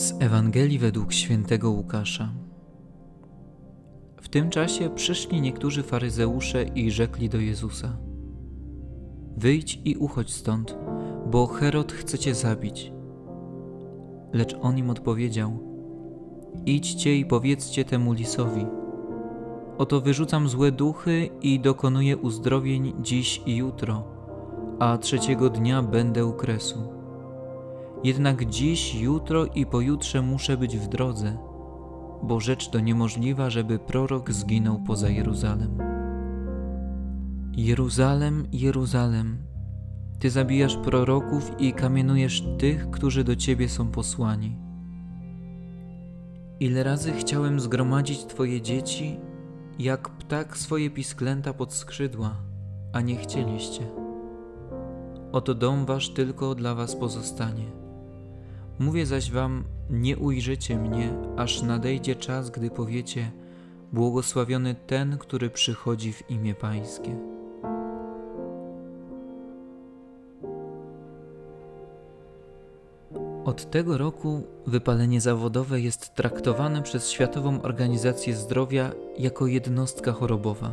Z Ewangelii według świętego Łukasza. W tym czasie przyszli niektórzy faryzeusze i rzekli do Jezusa: Wyjdź i uchodź stąd, bo Herod chce cię zabić. Lecz on im odpowiedział: Idźcie i powiedzcie temu lisowi: Oto wyrzucam złe duchy i dokonuję uzdrowień dziś i jutro, a trzeciego dnia będę u kresu. Jednak dziś, jutro i pojutrze muszę być w drodze, bo rzecz to niemożliwa, żeby prorok zginął poza Jeruzalem. Jeruzalem, Jeruzalem, Ty zabijasz proroków i kamienujesz tych, którzy do Ciebie są posłani. Ile razy chciałem zgromadzić Twoje dzieci, jak ptak swoje pisklęta pod skrzydła, a nie chcieliście. Oto dom wasz tylko dla was pozostanie Mówię zaś wam, nie ujrzycie mnie, aż nadejdzie czas, gdy powiecie, błogosławiony ten, który przychodzi w imię Pańskie. Od tego roku wypalenie zawodowe jest traktowane przez Światową Organizację Zdrowia jako jednostka chorobowa.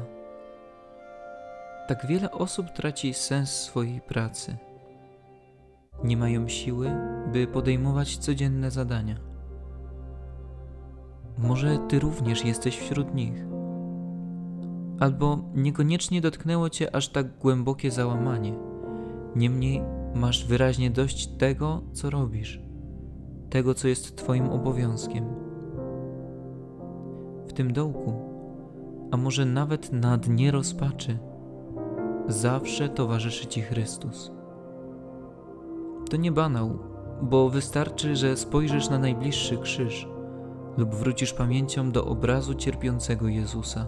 Tak wiele osób traci sens swojej pracy nie mają siły, by podejmować codzienne zadania. Może ty również jesteś wśród nich. Albo niekoniecznie dotknęło cię aż tak głębokie załamanie. Niemniej masz wyraźnie dość tego, co robisz, tego, co jest Twoim obowiązkiem. W tym dołku, a może nawet na dnie rozpaczy, zawsze towarzyszy Ci Chrystus. To nie banał, bo wystarczy, że spojrzysz na najbliższy krzyż lub wrócisz pamięcią do obrazu cierpiącego Jezusa.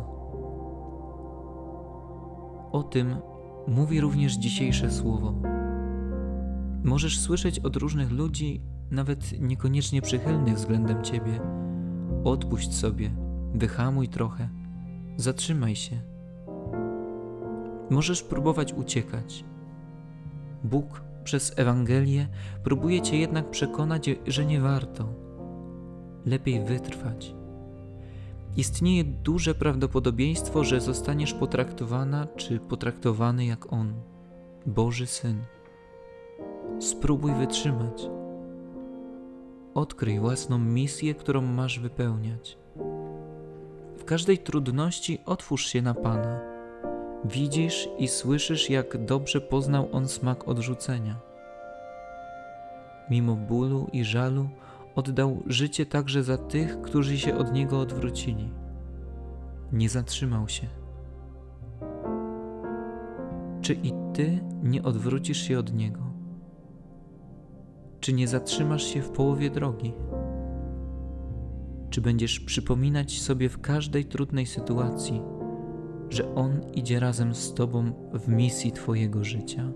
O tym mówi również dzisiejsze słowo. Możesz słyszeć od różnych ludzi, nawet niekoniecznie przychylnych względem Ciebie: odpuść sobie, wyhamuj trochę, zatrzymaj się. Możesz próbować uciekać. Bóg przez Ewangelię próbuje Cię jednak przekonać, że nie warto. Lepiej wytrwać. Istnieje duże prawdopodobieństwo, że zostaniesz potraktowana czy potraktowany jak On, Boży Syn. Spróbuj wytrzymać. Odkryj własną misję, którą masz wypełniać. W każdej trudności otwórz się na Pana Widzisz i słyszysz, jak dobrze poznał on smak odrzucenia. Mimo bólu i żalu oddał życie także za tych, którzy się od niego odwrócili. Nie zatrzymał się. Czy i ty nie odwrócisz się od niego? Czy nie zatrzymasz się w połowie drogi? Czy będziesz przypominać sobie w każdej trudnej sytuacji, że On idzie razem z Tobą w misji Twojego życia.